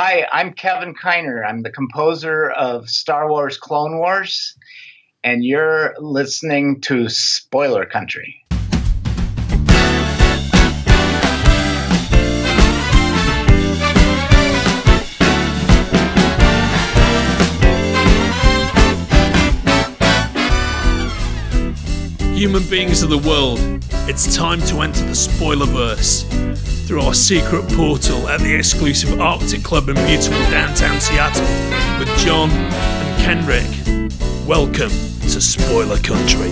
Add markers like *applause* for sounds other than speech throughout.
Hi, I'm Kevin Kiner. I'm the composer of Star Wars Clone Wars, and you're listening to Spoiler Country. Human beings of the world, it's time to enter the spoilerverse through our secret portal at the exclusive Arctic Club in beautiful downtown Seattle with John and Kenrick. Welcome to Spoiler Country.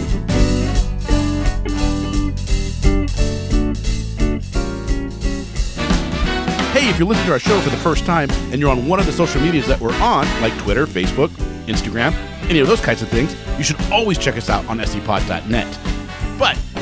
Hey, if you're listening to our show for the first time and you're on one of the social medias that we're on, like Twitter, Facebook, Instagram, any of those kinds of things, you should always check us out on sepod.net. But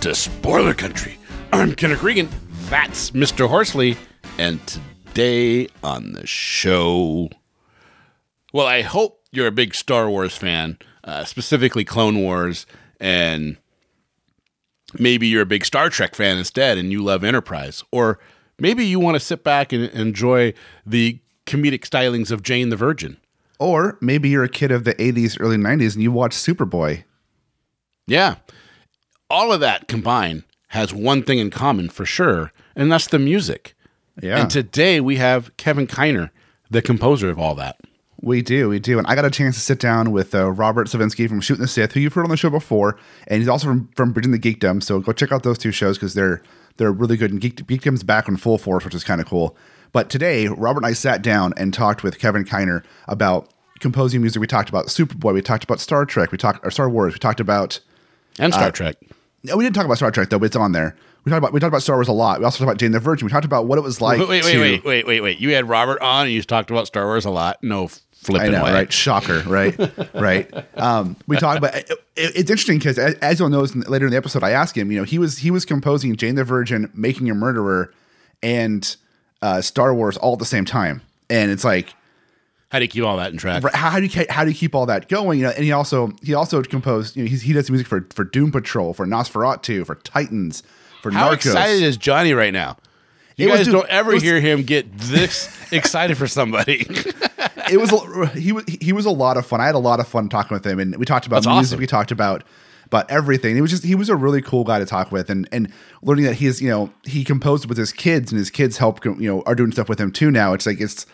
to Spoiler Country. I'm Kenric Regan. That's Mr. Horsley. And today on the show, well, I hope you're a big Star Wars fan, uh, specifically Clone Wars, and maybe you're a big Star Trek fan instead and you love Enterprise. Or maybe you want to sit back and enjoy the comedic stylings of Jane the Virgin. Or maybe you're a kid of the 80s, early 90s, and you watch Superboy. Yeah. All of that combined has one thing in common for sure, and that's the music. Yeah. And today we have Kevin Kiner, the composer of all that. We do, we do. And I got a chance to sit down with uh, Robert Slavinsky from Shooting the Sith, who you've heard on the show before, and he's also from, from Bridging the Geekdom. So go check out those two shows because they're they're really good. And Geek, Geekdom's back in full force, which is kind of cool. But today, Robert and I sat down and talked with Kevin Kiner about composing music. We talked about Superboy. We talked about Star Trek. We talked or Star Wars. We talked about And Star Uh, Trek. No, we didn't talk about Star Trek though, but it's on there. We talked about we talked about Star Wars a lot. We also talked about Jane the Virgin. We talked about what it was like. wait, wait, wait, to- wait, wait, wait, wait. You had Robert on and you talked about Star Wars a lot. No I flipping know, way. right? Shocker, right? *laughs* right. Um, we talked about. It, it's interesting because as you'll notice later in the episode, I asked him. You know, he was he was composing Jane the Virgin, Making a Murderer, and uh, Star Wars all at the same time, and it's like. How do you keep all that in track? How do you how do you keep all that going? You know, and he also he also composed. You know, he's, he does music for for Doom Patrol, for Nosferatu, for Titans, for How Narcos. excited is Johnny right now? You It was- guys dude, don't ever was- hear him get this *laughs* excited for somebody. *laughs* it was a- he was he was a lot of fun. I had a lot of fun talking with him, and we talked about That's music. awesome. We talked about about everything. He was just he was a really cool guy to talk with, and and learning that he's you know he composed with his kids, and his kids help you know are doing stuff with him too now. It's like it's.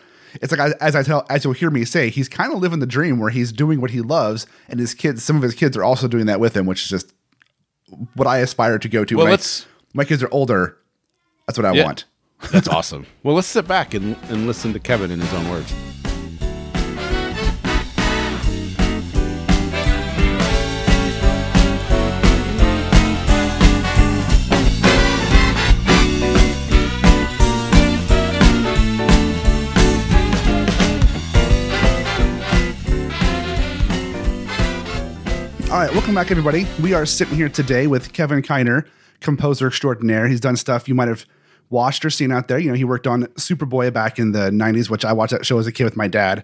It's like as I tell, as you'll hear me say, he's kind of living the dream where he's doing what he loves, and his kids, some of his kids, are also doing that with him, which is just what I aspire to go to. Well, when let's- my kids are older. That's what I Yeah. want. That's *laughs* awesome. Well, let's sit back and, and listen to Kevin in his own words. Back, everybody. We are sitting here today with Kevin Kiner, composer extraordinaire. He's done stuff you might have watched or seen out there. You know, he worked on Superboy back in the 90s, which I watched that show as a kid with my dad.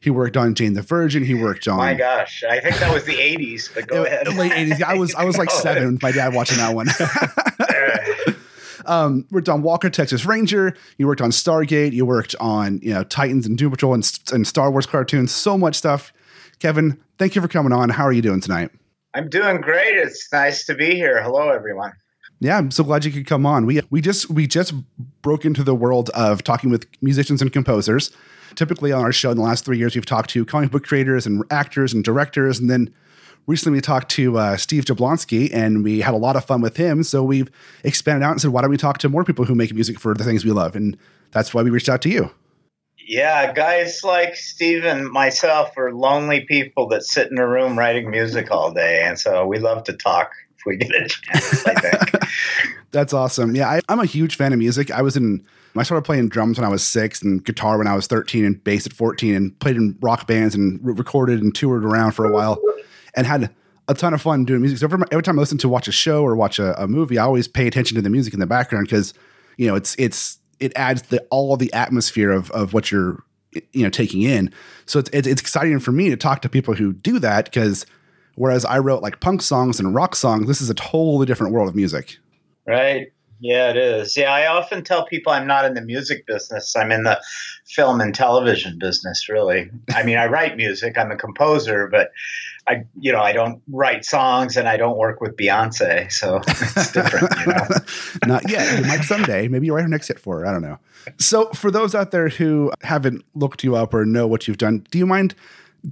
He worked on Jane the Virgin. He worked on My gosh, I think that was the 80s, but go ahead. late 80s. I was I was like *laughs* seven with my dad watching that one. *laughs* um, worked on Walker Texas Ranger. You worked on Stargate. You worked on you know Titans and Doom Patrol and, and Star Wars cartoons. So much stuff. Kevin, thank you for coming on. How are you doing tonight? I'm doing great. It's nice to be here. Hello, everyone. Yeah, I'm so glad you could come on. We we just we just broke into the world of talking with musicians and composers. Typically on our show in the last three years, we've talked to comic book creators and actors and directors, and then recently we talked to uh, Steve Jablonsky, and we had a lot of fun with him. So we've expanded out and said, why don't we talk to more people who make music for the things we love? And that's why we reached out to you. Yeah, guys like Steve and myself are lonely people that sit in a room writing music all day, and so we love to talk if we get a chance. I think. *laughs* That's awesome. Yeah, I, I'm a huge fan of music. I was in, I started playing drums when I was six and guitar when I was 13 and bass at 14 and played in rock bands and re- recorded and toured around for a while and had a ton of fun doing music. So every, every time I listen to watch a show or watch a, a movie, I always pay attention to the music in the background because, you know, it's, it's, it adds the, all the atmosphere of, of what you're, you know, taking in. So it's, it's, it's exciting for me to talk to people who do that because whereas I wrote like punk songs and rock songs, this is a totally different world of music. Right. Yeah, it is. Yeah, I often tell people I'm not in the music business. I'm in the film and television business, really. I mean, I write music, I'm a composer, but I, you know, I don't write songs and I don't work with Beyonce. So it's different, you know. *laughs* not yet. You might someday. Maybe you write her next hit for her. I don't know. So, for those out there who haven't looked you up or know what you've done, do you mind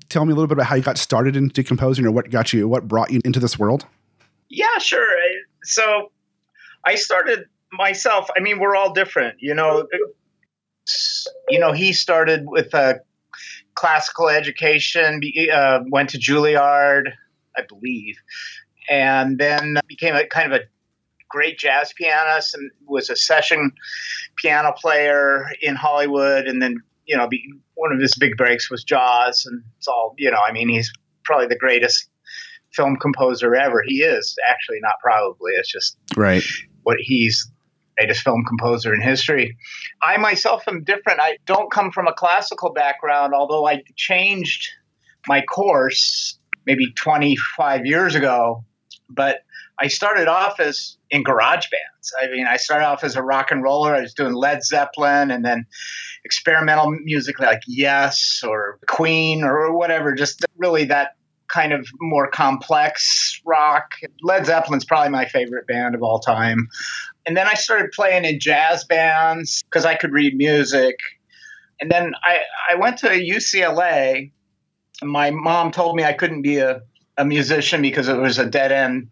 telling me a little bit about how you got started into composing or what got you, what brought you into this world? Yeah, sure. So, I started myself. I mean, we're all different, you know. You know, he started with a classical education, uh, went to Juilliard, I believe, and then became a kind of a great jazz pianist and was a session piano player in Hollywood. And then, you know, be, one of his big breaks was Jaws, and it's all, you know, I mean, he's probably the greatest film composer ever. He is actually not probably. It's just right what he's greatest film composer in history. I myself am different. I don't come from a classical background, although I changed my course maybe 25 years ago. But I started off as in garage bands. I mean, I started off as a rock and roller. I was doing Led Zeppelin and then experimental music like Yes or Queen or whatever, just really that kind of more complex rock. Led Zeppelin's probably my favorite band of all time. And then I started playing in jazz bands because I could read music. And then I, I went to UCLA. My mom told me I couldn't be a, a musician because it was a dead end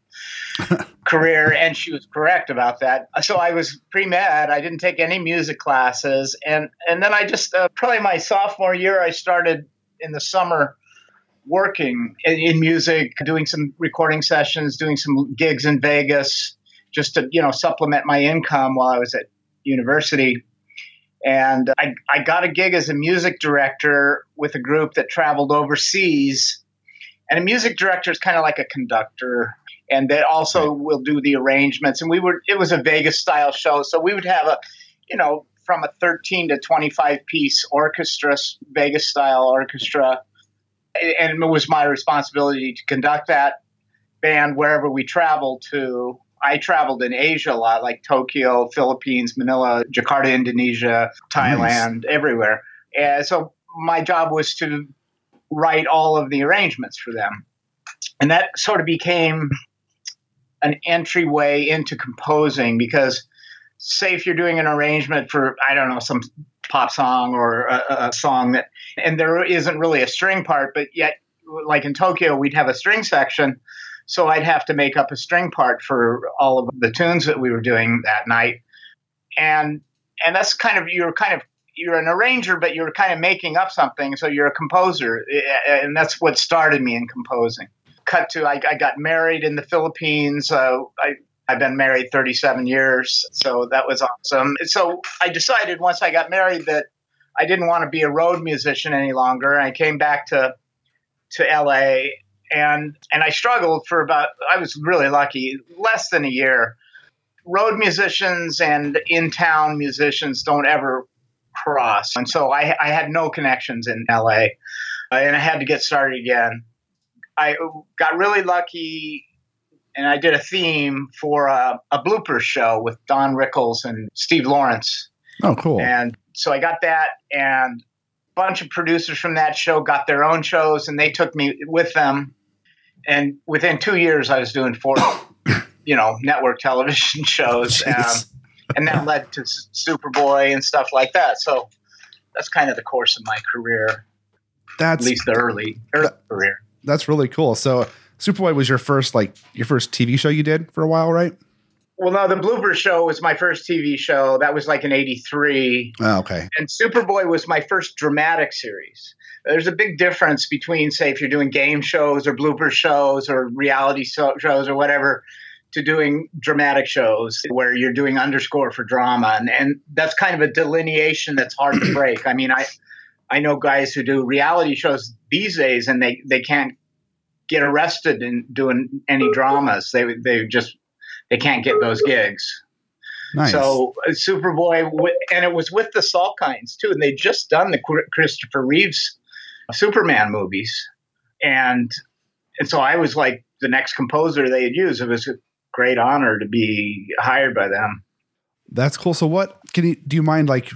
*laughs* career, and she was correct about that. So I was pre med. I didn't take any music classes, and and then I just uh, probably my sophomore year I started in the summer working in, music, doing some recording sessions, doing some gigs in Vegas, just to you know supplement my income while I was at university. And I, I got a gig as a music director with a group that traveled overseas. And a music director is kind of like a conductor, and they also will do the arrangements. And we were it was a Vegas style show, so we would have a, you know, from a 13 to 25 piece orchestra, Vegas style orchestra, and it was my responsibility to conduct that band wherever we traveled to. I traveled in Asia a lot, like Tokyo, Philippines, Manila, Jakarta, Indonesia, Thailand, nice. everywhere. And so my job was to write all of the arrangements for them. And that sort of became an entryway into composing because, say, if you're doing an arrangement for, I don't know, some pop song or a, a song that, and there isn't really a string part, but yet, like in Tokyo, we'd have a string section. So I'd have to make up a string part for all of the tunes that we were doing that night. And and that's kind of you're kind of you're an arranger, but you're kind of making up something. So you're a composer, and that's what started me in composing. Cut to I, I got married in the Philippines. Uh, I I've been married 37 years, so that was awesome. So I decided once I got married that I didn't want to be a road musician any longer. I came back to to LA and and I struggled for about I was really lucky, less than a year. Road musicians and in town musicians don't ever cross, and so I, I had no connections in LA, uh, and I had to get started again. I got really lucky and I did a theme for a, a blooper show with Don Rickles and Steve Lawrence. Oh, cool. And so I got that, and a bunch of producers from that show got their own shows, and they took me with them. And within two years, I was doing four, *coughs* you know, network television *laughs* shows, um, and that led to Superboy and stuff like that. So that's kind of the course of my career. That's at least the early, early that, career. That's really cool. So Superboy was your first like your first TV show you did for a while, right? Well, no, the Blooper Show was my first TV show. That was like in '83. Oh, okay. And Superboy was my first dramatic series. There's a big difference between, say, if you're doing game shows or blooper shows or reality shows or whatever. to doing dramatic shows where you're doing underscore for drama and, and that's kind of a delineation that's hard to break i mean i i know guys who do reality shows these days and they they can't get arrested in doing any dramas they they just they can't get those gigs Nice. so uh, superboy and it was with the salkinds too and they'd just done the Chr- christopher reeves superman movies and and so i was like the next composer they had used it was a great honor to be hired by them That's cool. So what can you do you mind like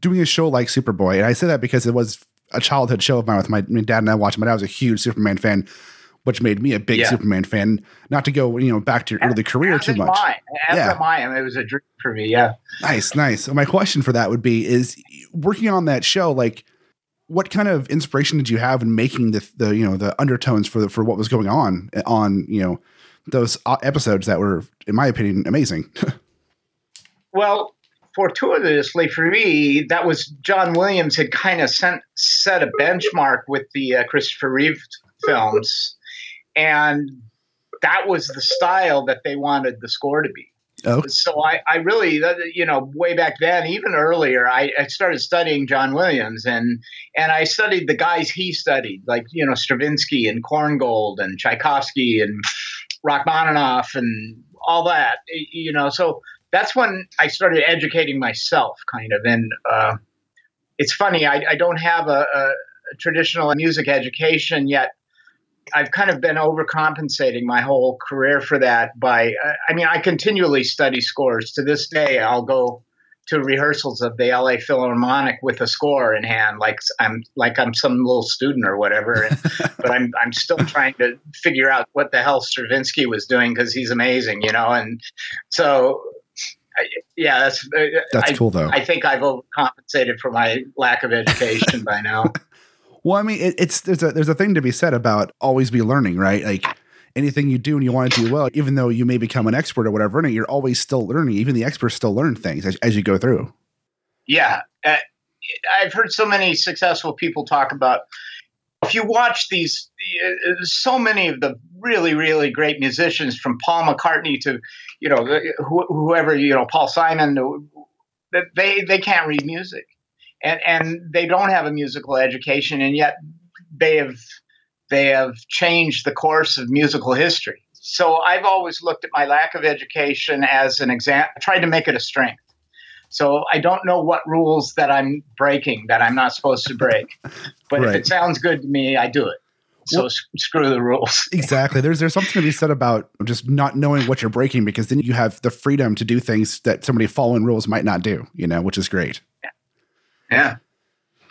doing a show like Superboy? And I say that because it was a childhood show of mine with my, my dad and I watched, My dad was a huge Superman fan, which made me a big Yeah. Superman fan. Not to go, you know, back to your early career too much. mine. As Yeah. am I. Mean, it was a dream for me yeah Nice, nice. So my question for that would be is working on that show, like what kind of inspiration did you have in making the, the you know, the undertones for the, for what was going on on, you know, those uh, episodes that were, in my opinion, amazing. *laughs* Well, fortuitously for me, that was John Williams had kind of sent, set a benchmark with the uh, Christopher Reeve films, and that was the style that they wanted the score to be. oh, So I, I really, you know, way back then, even earlier, I, I started studying John Williams, and and I studied the guys he studied, like you know Stravinsky and Korngold and Tchaikovsky and Rachmaninoff and all that, you know. So that's when I started educating myself, kind of. And uh, it's funny, I, I don't have a, a, a traditional music education yet. I've kind of been overcompensating my whole career for that by, I mean, I continually study scores. To this day, I'll go to rehearsals of the LA Philharmonic with a score in hand, like I'm like I'm some little student or whatever. And, *laughs* but I'm I'm still trying to figure out what the hell Stravinsky was doing because he's amazing, you know. And so, yeah, that's uh, that's I, cool though. I think I've overcompensated for my lack of education by now. *laughs* Well, I mean, it, it's there's a there's a thing to be said about always be learning, right? Like anything you do and you want to do well, even though you may become an expert or whatever, it, you're always still learning. Even the experts still learn things as, as you go through. Yeah, uh, I've heard so many successful people talk about. If you watch these, uh, so many of the really, really great musicians, from Paul McCartney to, you know, whoever, you know, Paul Simon, they they can't read music, and and they don't have a musical education, and yet they have they have changed the course of musical history. So I've always looked at my lack of education as an exam. Tried to make it a strength. So I don't know what rules that I'm breaking that I'm not supposed to break. *laughs* But Right. if it sounds good to me, I do it. So Well- screw the rules. *laughs* Exactly. There's there's something to be said about just not knowing what you're breaking because then you have the freedom to do things that somebody following rules might not do. You know, which is great. Yeah.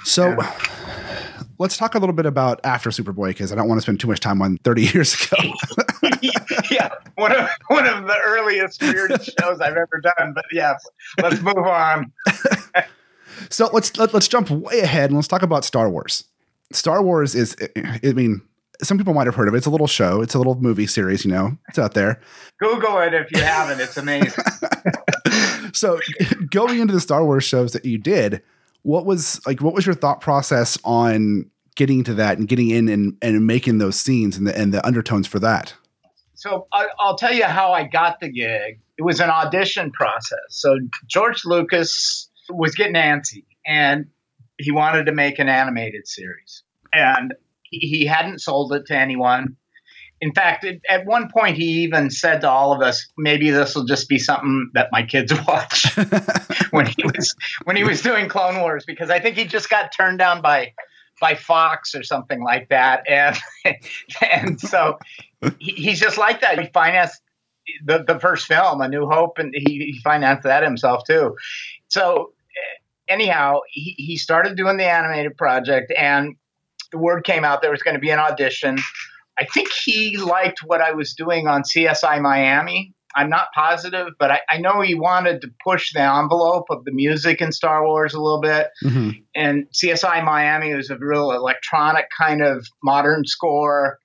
So. Let's talk a little bit about after Superboy because I don't want to spend too much time on 30 *laughs* years ago. *laughs* yeah. One of one of the earliest weirdest shows I've ever done. But yeah, let's move on. *laughs* So let's let, let's jump way ahead and let's talk about Star Wars. Star Wars is, I mean, some people might have heard of it. It's a little show. It's a little movie series. You know, it's out there. Google it if you haven't. It's amazing. So going into the Star Wars shows that you did, what was like? What was your thought process on getting to that and getting in and, and making those scenes and the and the undertones for that? So I, I'll tell you how I got the gig. It was an audition process. So George Lucas was getting antsy, and he wanted to make an animated series, and he hadn't sold it to anyone. In fact, it, at one point, he even said to all of us, "Maybe this will just be something that my kids *laughs* watch." *laughs* when he was when he was doing Clone Wars, because I think he just got turned down by by Fox or something like that, and *laughs* and so he, he's just like that. He financed the, the first film, A New Hope, and he, he financed that himself too. So eh, anyhow, he, he started doing the animated project, and the word came out there was going to be an audition. I think he liked what I was doing on CSI Miami. I'm not positive, but I, I know he wanted to push the envelope of the music in Star Wars a little bit Mhm. and CSI Miami was a real electronic kind of modern score.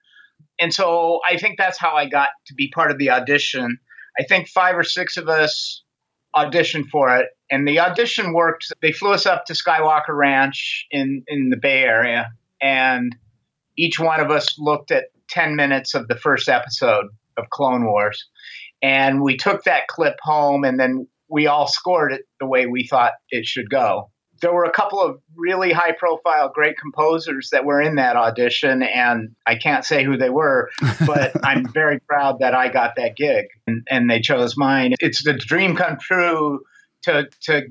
And so I think that's how I got to be part of the audition. I think five or six of us auditioned for it, and the audition worked. They flew us up to Skywalker Ranch in, in the Bay Area, and each one of us looked at 10 minutes of the first episode of Clone Wars. And we took that clip home and then we all scored it the way we thought it should go. There were a couple of really high profile, great composers that were in that audition, and I can't say who they were, *laughs* but I'm very proud that I got that gig and, and they chose mine. It's the dream come true to, to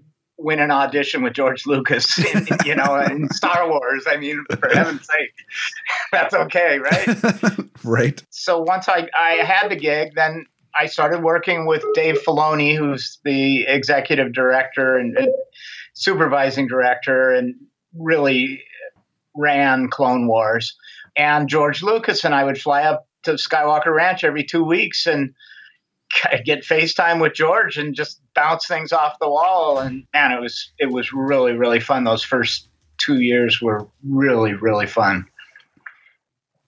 win an audition with George Lucas, *laughs* in, you know, in Star Wars. I mean, for heaven's sake, *laughs* that's okay, right? *laughs* right. So once I, I had the gig, then I started working with Dave Filoni, who's the executive director and, and supervising director, and really ran Clone Wars. And George Lucas and I would fly up to Skywalker Ranch every two weeks and *laughs* get FaceTime with George and just bounce things off the wall. And man, it was it was really really fun. Those first two years were really really fun.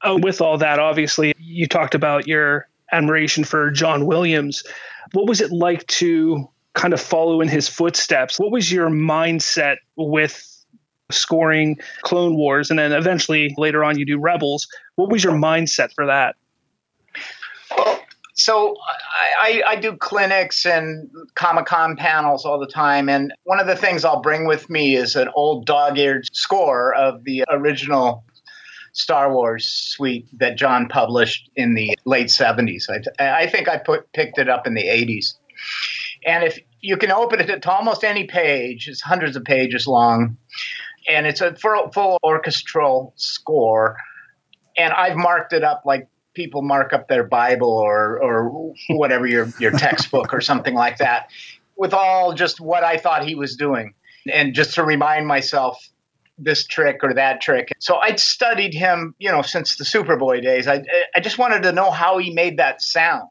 Oh, with all that, obviously, you talked about your admiration for John Williams. What was it like to kind of follow in his footsteps? What was your mindset with scoring Clone Wars and then eventually later on you do Rebels? What was your mindset for that? So I, I, do clinics and Comic Con panels all the time, and one of the things I'll bring with me is an old dog-eared score of the original Star Wars suite that John published in the late 70s. I, I think I put picked it up in the 80s. And if you can open it to almost any page, it's hundreds of pages long, and it's a full, full orchestral score. And I've marked it up like people mark up their Bible or or whatever your your textbook or something like that, with all just what I thought he was doing, and just to remind myself this trick or that trick. So I'd studied him, you know, since the Superboy days. I I just wanted to know how he made that sound,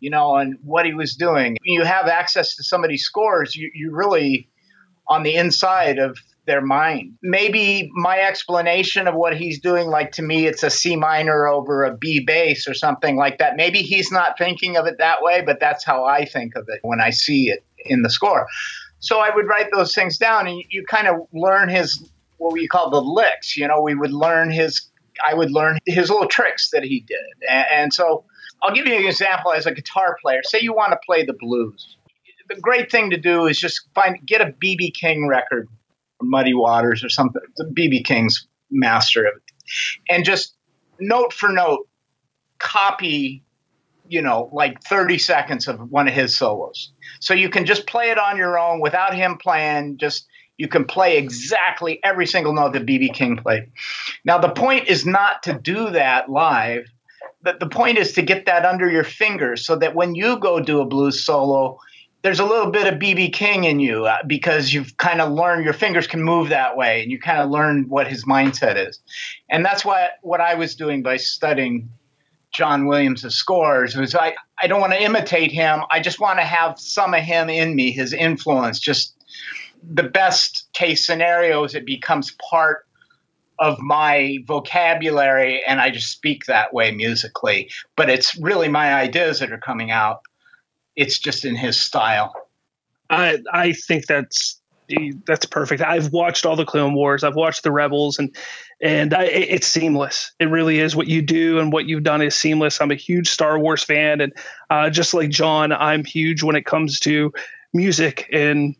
you know, and what he was doing. When you have access to somebody's scores, you you really on the inside of their mind. Maybe my explanation of what he's doing, like to me, it's a C minor over a B bass or something like that. Maybe he's not thinking of it that way, but that's how I think of it when I see it in the score. So I would write those things down, and you, kind of learn his what we call the licks. You know, we would learn his. I would learn his little tricks that he did, and so I'll give you an example as a guitar player. Say you want to play the blues. The great thing to do is just find get a BB King record Muddy Waters or something. BB King's master of it, and just note for note copy, you know, like thirty seconds of one of his solos. So you can just play it on your own without him playing. Just you can play exactly every single note that BB King played. Now the point is not to do that live. The point is to get that under your fingers so that when you go do a blues solo, there's a little bit of BB King in you uh, because you've kind of learned your fingers can move that way and you kind of learn what his mindset is. And that's what what I was doing by studying John Williams' scores was I, I don't want to imitate him. I just want to have some of him in me, his influence. Just the best case scenario is it becomes part of my vocabulary and I just speak that way musically. But it's really my ideas that are coming out it's just in his style. I I think that's that's perfect. I've watched all the Clone Wars. I've watched the Rebels, and and I, it's seamless. It really is. What you do and what you've done is seamless. I'm a huge Star Wars fan, and uh, just like John, I'm huge when it comes to music and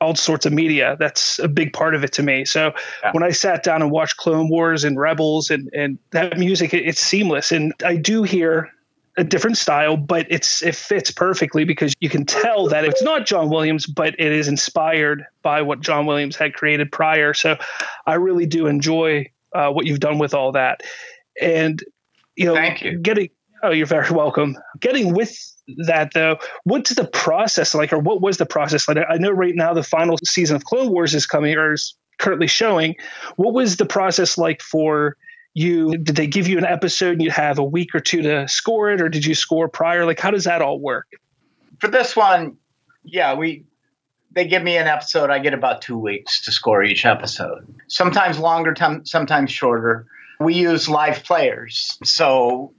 all sorts of media. That's a big part of it to me. So yeah. when I sat down and watched Clone Wars and Rebels and and that music, it, it's seamless. And I do hear a different style, but it's it fits perfectly because you can tell that it's not John Williams, but it is inspired by what John Williams had created prior. So I really do enjoy uh, what you've done with all that, and you know, Thank you. getting oh, you're very welcome. Getting with that though, what's the process like, or what was the process like? I know right now the final season of Clone Wars is coming or is currently showing. What was the process like for you did they give you an episode and you have a week or two to score it or did you score prior like how does that all work for this one yeah we they give me an episode i get about two weeks to score each episode sometimes longer time sometimes shorter we use live players so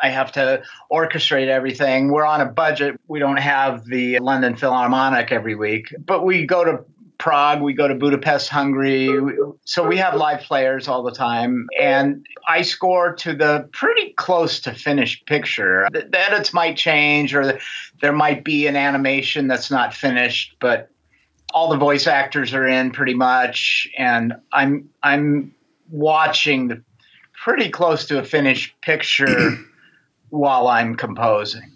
I have to orchestrate everything. We're on a budget. We don't have the London Philharmonic every week, but we go to Prague, we go to Budapest, Hungary. So we have live players all the time. And I score to the pretty close to finished picture. The, the edits might change or there might be an animation that's not finished, but all the voice actors are in pretty much. And I'm I'm watching the pretty close to a finished picture *clears throat* while I'm composing.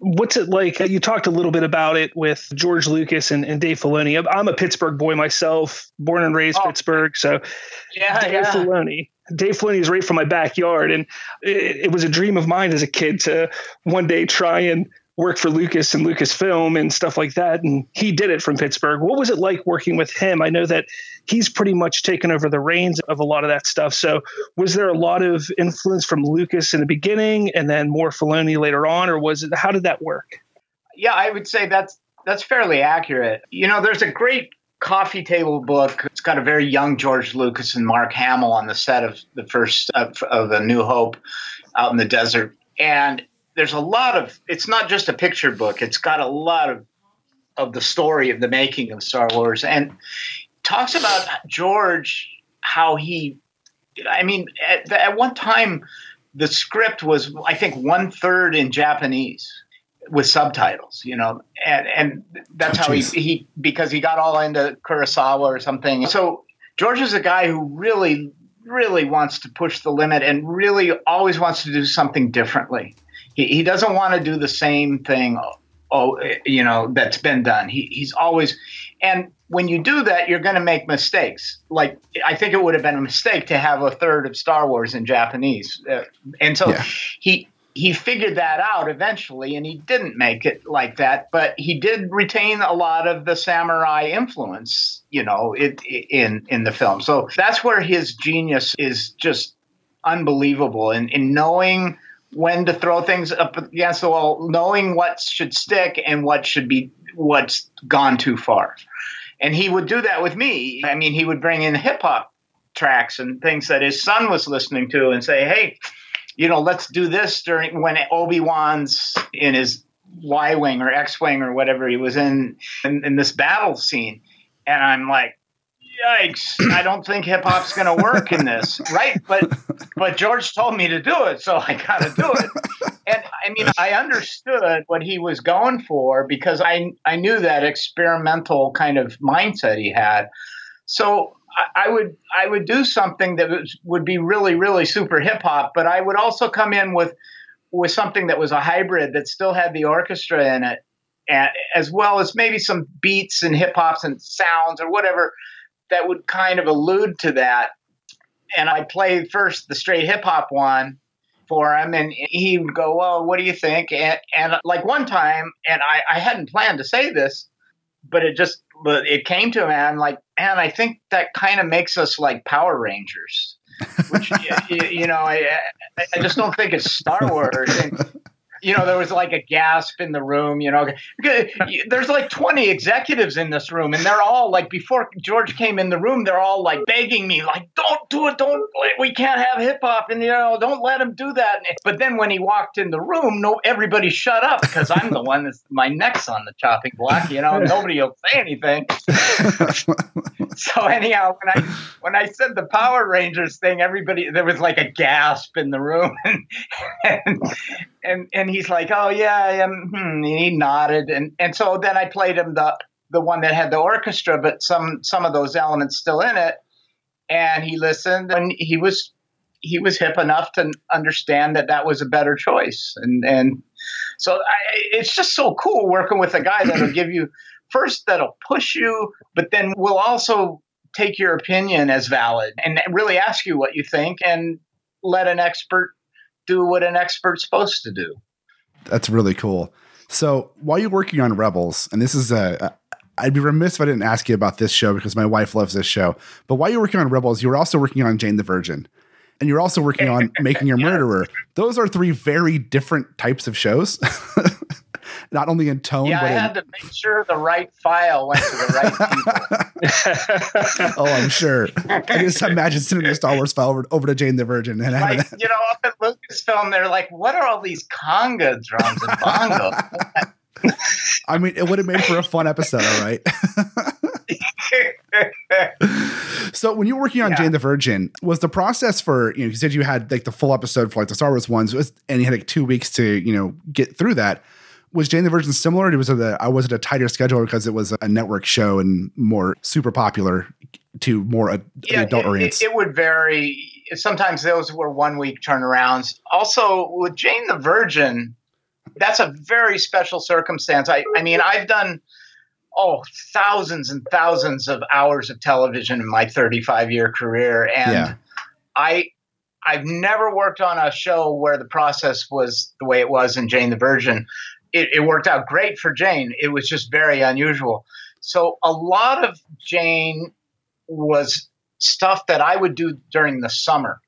What's it like? You talked a little bit about it with George Lucas and, and Dave Filoni. I'm a Pittsburgh boy myself, born and raised oh. Pittsburgh. So, yeah, Dave yeah. Filoni. Dave Filoni is right from my backyard, and it, it was a dream of mine as a kid to one day try and work for Lucas and Lucasfilm and stuff like that. And he did it from Pittsburgh. What was it like working with him? I know that he's pretty much taken over the reins of a lot of that stuff. So was there a lot of influence from Lucas in the beginning and then more Filoni later on, or was it how did that work? Yeah, I would say that's that's fairly accurate. You know, there's a great coffee table book. It's got a very young George Lucas and Mark Hamill on the set of the first of, of the New Hope out in the desert. And there's a lot of it's not just a picture book it's got a lot of of the story of the making of star wars and talks about george how he i mean at, at one time the script was i think one third in japanese with subtitles you know and and that's oh, how he, he because he got all into kurosawa or something so george is a guy who really really wants to push the limit and really always wants to do something differently he, he doesn't want to do the same thing. Oh, you know that's been done. He, he's always, and when you do that, you're going to make mistakes. Like I think it would have been a mistake to have a third of Star Wars in Japanese, uh, and so yeah. he he figured that out eventually, and he didn't make it like that. But he did retain a lot of the samurai influence, you know, it, in in the film. So that's where his genius is just unbelievable in in knowing when to throw things up against the wall, knowing what should stick and what should be what's gone too far. And he would do that with me. I mean, he would bring in hip hop tracks and things that his son was listening to and say, "Hey, you know, let's do this during when Obi Wan's in his Y wing or X wing or whatever he was in, in in this battle scene." And I'm like, yikes, I don't think hip hop's going to work in this, *laughs* right? But but George told me to do it, so I got to do it. And I mean, I understood what he was going for because I I knew that experimental kind of mindset he had. So I, I would I would do something that was, would be really really super hip hop, but I would also come in with with something that was a hybrid that still had the orchestra in it. And, as well as maybe some beats and hip hops and sounds or whatever that would kind of allude to that. And I played first the straight hip hop one for him, and he would go, "Well, what do you think?" And, and like one time, and I, I hadn't planned to say this, but it just it came to me. I'm like, man, I think that kind of makes us like Power Rangers. Which *laughs* you, you, know, I I just don't think it's Star Wars. And, you know, there was like a gasp in the room, you know. There's like 20 executives in this room, and they're all like, before George came in the room, they're all like begging me, like, don't do it, don't, we can't have hip hop, and you oh, know, don't let him do that. But then when he walked in the room, no, everybody shut up because I'm the one that's my neck's on the chopping block, you know, nobody will say anything. *laughs* *laughs* so anyhow, when I when I said the Power Rangers thing, everybody there was like a gasp in the room, *laughs* and, and and he's like, "Oh yeah," um, hmm. and he nodded, and and so then I played him the the one that had the orchestra, but some some of those elements still in it, and he listened, and he was he was hip enough to understand that that was a better choice, and and so I, it's just so cool working with a guy that'll give you first that'll push you, but then we'll also take your opinion as valid and really ask you what you think and let an expert do what an expert's supposed to do. That's really cool. So while you're working on Rebels, and this is a, I'd be remiss if I didn't ask you about this show because my wife loves this show. But while you're working on Rebels, you were also working on Jane the Virgin, and you're also working on *laughs* Making Your Murderer. Those are three very different types of shows. *laughs* not only in tone. Yeah, but I in, had to make sure the right file went to the right people. *laughs* oh, I'm sure. I just imagine sending the Star Wars file over, over to Jane the Virgin and like, you know, up at Lucasfilm, they're like, "What are all these conga drums and bongos?" *laughs* I mean, it would have made for a fun episode, all right? *laughs* so when you were working on Yeah. Jane the Virgin, was the process for you know you said you had like the full episode for like the Star Wars ones, was, and you had like two weeks to you know get through that. Was Jane the Virgin similar? Was it a was it a tighter schedule because it was a network show and more super popular to more a, the adult it, audience? it, it would vary. Sometimes those were one week turnarounds. Also, with Jane the Virgin, that's a very special circumstance. I, I mean, I've done oh thousands and thousands of hours of television in my 35 year career, and Yeah. I I've never worked on a show where the process was the way it was in Jane the Virgin. It, it worked out great for Jane. It was just very unusual. So a lot of Jane was stuff that I would do during the summer.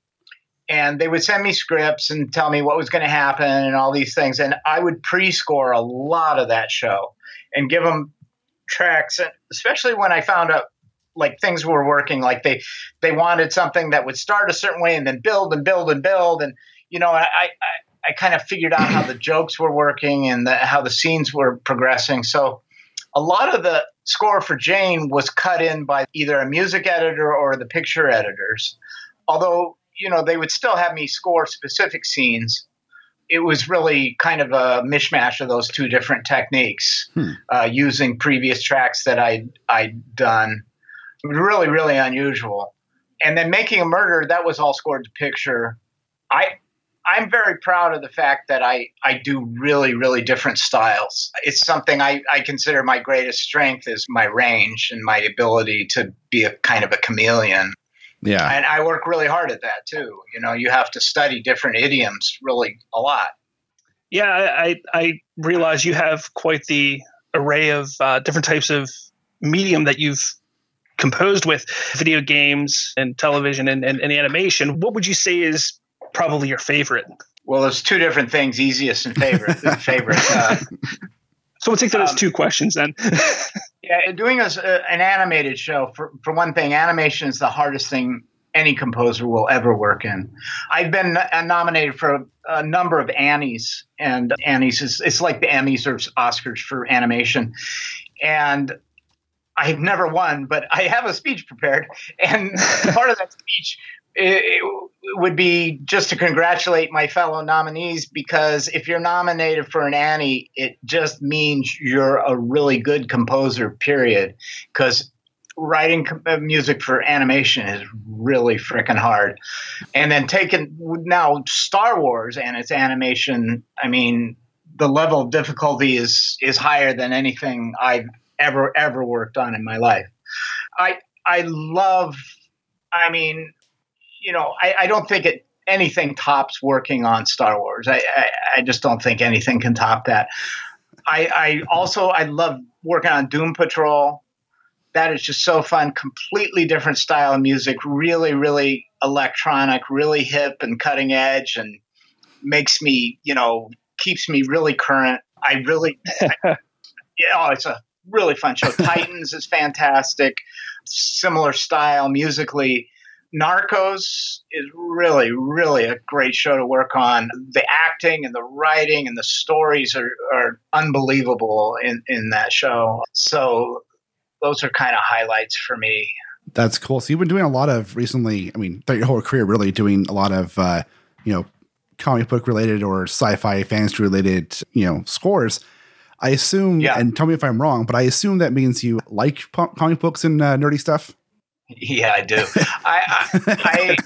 And they would send me scripts and tell me what was going to happen and all these things. And I would pre score a lot of that show and give them tracks, and especially when I found out like things were working like they they wanted something that would start a certain way and then build and build and build and you know i i, I kind of figured out how the *clears throat* jokes were working and the, how the scenes were progressing so a lot of the score for Jane was cut in by either a music editor or the picture editors. Although, you know, they would still have me score specific scenes. It was really kind of a mishmash of those two different techniques, Hmm. uh, using previous tracks that I I'd done. Really, really unusual. And then making a murder, that was all scored to picture. I I'm very proud of the fact that I, I do really, really different styles. It's something I, I consider my greatest strength is my range and my ability to be a kind of a chameleon. yeah. And I work really hard at that too. You know, you have to study different idioms really a lot. Yeah, I, I, I realize you have quite the array of uh, different types of medium that you've composed with video games and television and, and, and animation. What would you say is probably your favorite? Well, there's two different things: easiest and favorite. *laughs* favorite. Uh, So we'll take that as Um, two questions then. *laughs* Yeah, doing a, an animated show for for one thing, animation is the hardest thing any composer will ever work in. I've been uh, nominated for a, a number of Annies, and Annies is it's like the Emmys or Oscars for animation, and I've never won, but I have a speech prepared, and *laughs* part of that speech. It, would be just to congratulate my fellow nominees because if you're nominated for an Annie, it just means you're a really good composer, period. Because writing uh, music for animation is really freaking hard. And then taking now Star Wars and its animation, I mean, the level of difficulty is is higher than anything I've ever ever worked on in my life. I I love. I mean, you know, I, I don't think it anything tops working on Star Wars. I, I, I just don't think anything can top that. I, I also I love working on Doom Patrol. That is just so fun. Completely different style of music. Really, really electronic. Really hip and cutting edge, and makes me you know keeps me really current. I really, *laughs* yeah, oh, it's a really fun show. *laughs* Titans is fantastic. Similar style musically. Narcos is really, really a great show to work on. The acting and the writing and the stories are, are unbelievable in, in that show. So those are kind of highlights for me. That's cool. So you've been doing a lot of recently. I mean, throughout your whole career, really doing a lot of uh, you know comic book related or sci-fi fantasy related you know scores. I assume, Yeah. and tell me if I'm wrong, but I assume that means you like comic books and uh, nerdy stuff. Yeah, I do. I, I, I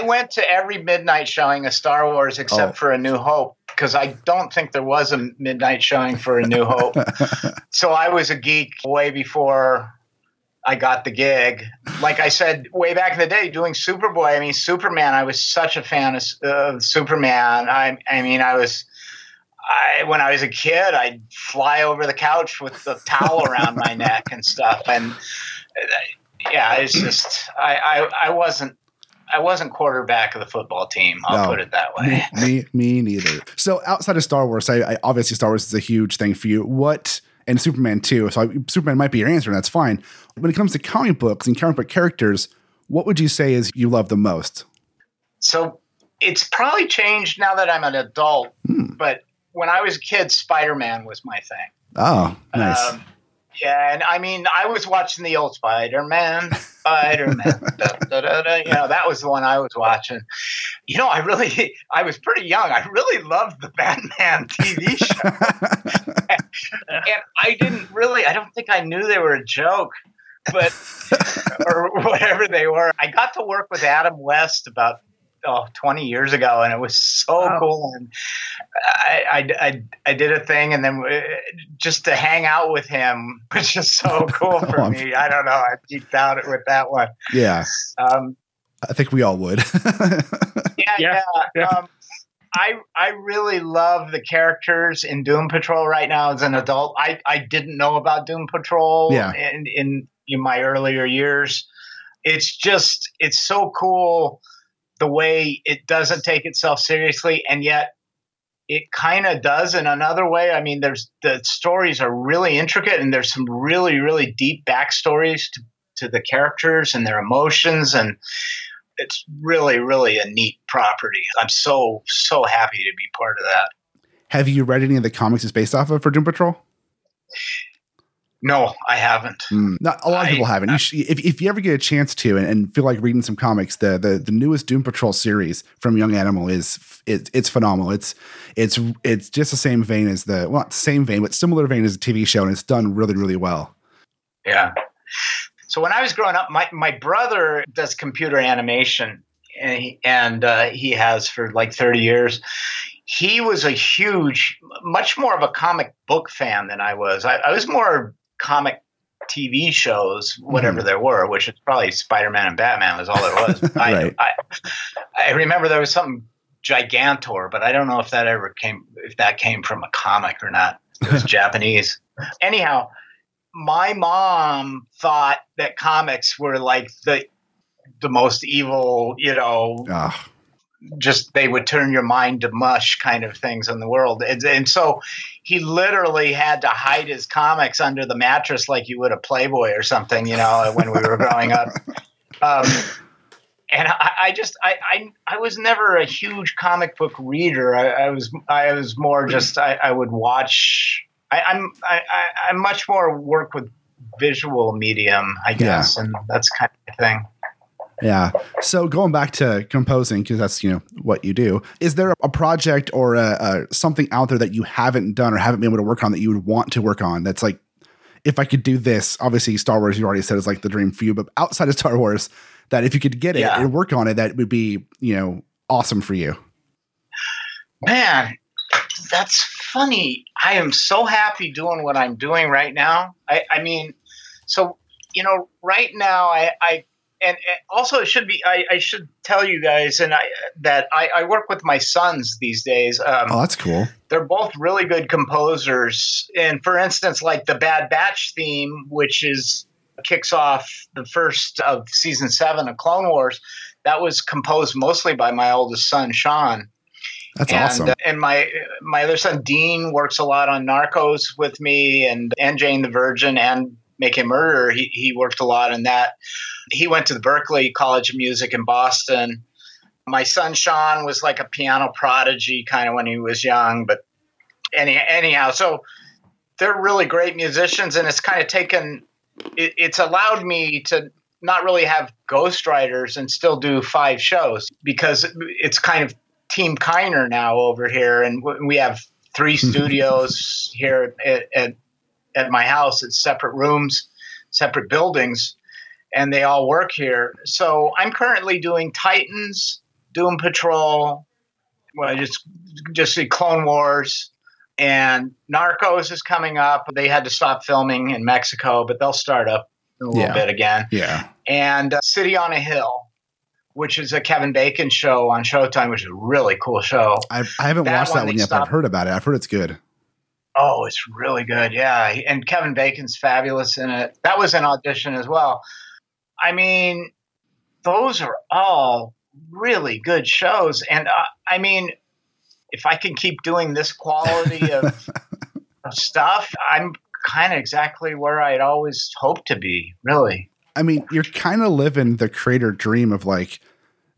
I went to every midnight showing of Star Wars except Oh. for A New Hope because I don't think there was a midnight showing for A New Hope. *laughs* so I was a geek way before I got the gig. Like I said way back in the day, doing Superboy. I mean, Superman. I was such a fan of, of Superman. I, I mean, I was. I, when I was a kid, I'd fly over the couch with the towel around my neck and stuff. And uh, yeah, it's just I, I, I wasn't I wasn't quarterback of the football team. I'll No. put it that way. me, me neither. So outside of Star Wars, I, I obviously Star Wars is a huge thing for you. What and Superman too. So I, Superman might be your answer, and that's fine. When it comes to comic books and comic book characters, what would you say is you love the most? So it's probably changed now that I'm an adult. Hmm. But when I was a kid, Spider Man was my thing. Oh, nice. Um, Yeah, and I mean, I was watching the old Spider Man, Spider Man. *laughs* you know, that was the one I was watching. You know, I really, I was pretty young. I really loved the Batman TV show, *laughs* and I didn't really. I don't think I knew they were a joke, but *laughs* or whatever they were. I got to work with Adam West about oh, 20 years ago, and it was so wow. cool. And I, I, I, I, did a thing, and then uh, just to hang out with him *laughs* was just so *laughs* cool for oh, me. I don't know. I geeked out with that one. Yeah. Um, I think we all would. *laughs* yeah, yeah. yeah. Um, I I really love the characters in Doom Patrol right now as an adult. I, I didn't know about Doom Patrol yeah. in, in in my earlier years. It's just it's so cool the way it doesn't take itself seriously and yet it kind of does in another way. I mean, there's the stories are really intricate and there's some really, really deep backstories to, to the characters and their emotions. And it's really, really a neat property. I'm so, so happy to be part of that. Have you read any of the comics it's based off of for Doom Patrol? No, I haven't. Mm, not a lot of people haven't. You should, if, if you ever get a chance to and, and, feel like reading some comics, the, the the newest Doom Patrol series from Young Animal is it, it's phenomenal. It's it's it's just the same vein as the well, not same vein, but similar vein as a TV show, and it's done really really well. Yeah. So when I was growing up, my my brother does computer animation, and he, and uh, he has for like thirty years he was a huge, much more of a comic book fan than I was. I, I was more comic TV shows, whatever mm there were, which is probably Spider Man and Batman was all there was. *laughs* right. I, I, I remember there was something Gigantor, but I don't know if that ever came if that came from a comic or not. It was *laughs* Japanese. Anyhow, my mom thought that comics were like the the most evil, you know, just they would turn your mind to mush kind of things in the world. And, and, so he literally had to hide his comics under the mattress like you would a Playboy or something, you know, when we were growing up. *laughs* Um, and I, I just I, I, I was never a huge comic book reader. I, I was I was more just I, I would watch. I, I'm I, I, I much more work with visual medium, I guess, yeah. and that's kind of thing. Yeah. So going back to composing, because that's you know what you do. Is there a project or a, a, something out there that you haven't done or haven't been able to work on that you would want to work on? That's like, if I could do this, obviously Star Wars, you already said is like the dream for you, but outside of Star Wars, that if you could get it yeah. and work on it, that would be you know awesome for you. Man, that's funny. I am so happy doing what I'm doing right now. I, I mean, so you know, right now I, I and, and, also it should be I, I, should tell you guys and I that I, I work with my sons these days. Um, oh, that's cool. They're both really good composers, and for instance, like the Bad Batch theme, which is kicks off the first of season seven of Clone Wars, that was composed mostly by my oldest son Sean. That's and, awesome. Uh, and my my other son Dean works a lot on Narcos with me, and and Jane the Virgin, and Make a Murder. He he worked a lot in that. He went to the Berklee College of Music in Boston. My son Sean was like a piano prodigy kind of when he was young, but any, anyhow, so they're really great musicians, and it's kind of taken, it, it's allowed me to not really have ghostwriters and still do five shows because it's kind of Team Kiner now over here, and we have three *laughs* studios here at, at, at my house. It's separate rooms, separate buildings, and they all work here. So I'm currently doing Titans, Doom Patrol, well, just just the Clone Wars, and Narcos is coming up. They had to stop filming in Mexico, but they'll start up a little yeah. bit again. Yeah. And uh, City on a Hill, which is a Kevin Bacon show on Showtime, which is a really cool show. I've, I have not watched that one yet, but I've heard about it. I've heard it's good. Oh, it's really good. Yeah. And Kevin Bacon's fabulous in it. That was an audition as well. I mean, those are all really good shows. And uh, I mean, if I can keep doing this quality of, *laughs* of stuff, I'm kind of exactly where I'd always hoped to be, really. I mean, you're kind of living the creator dream of like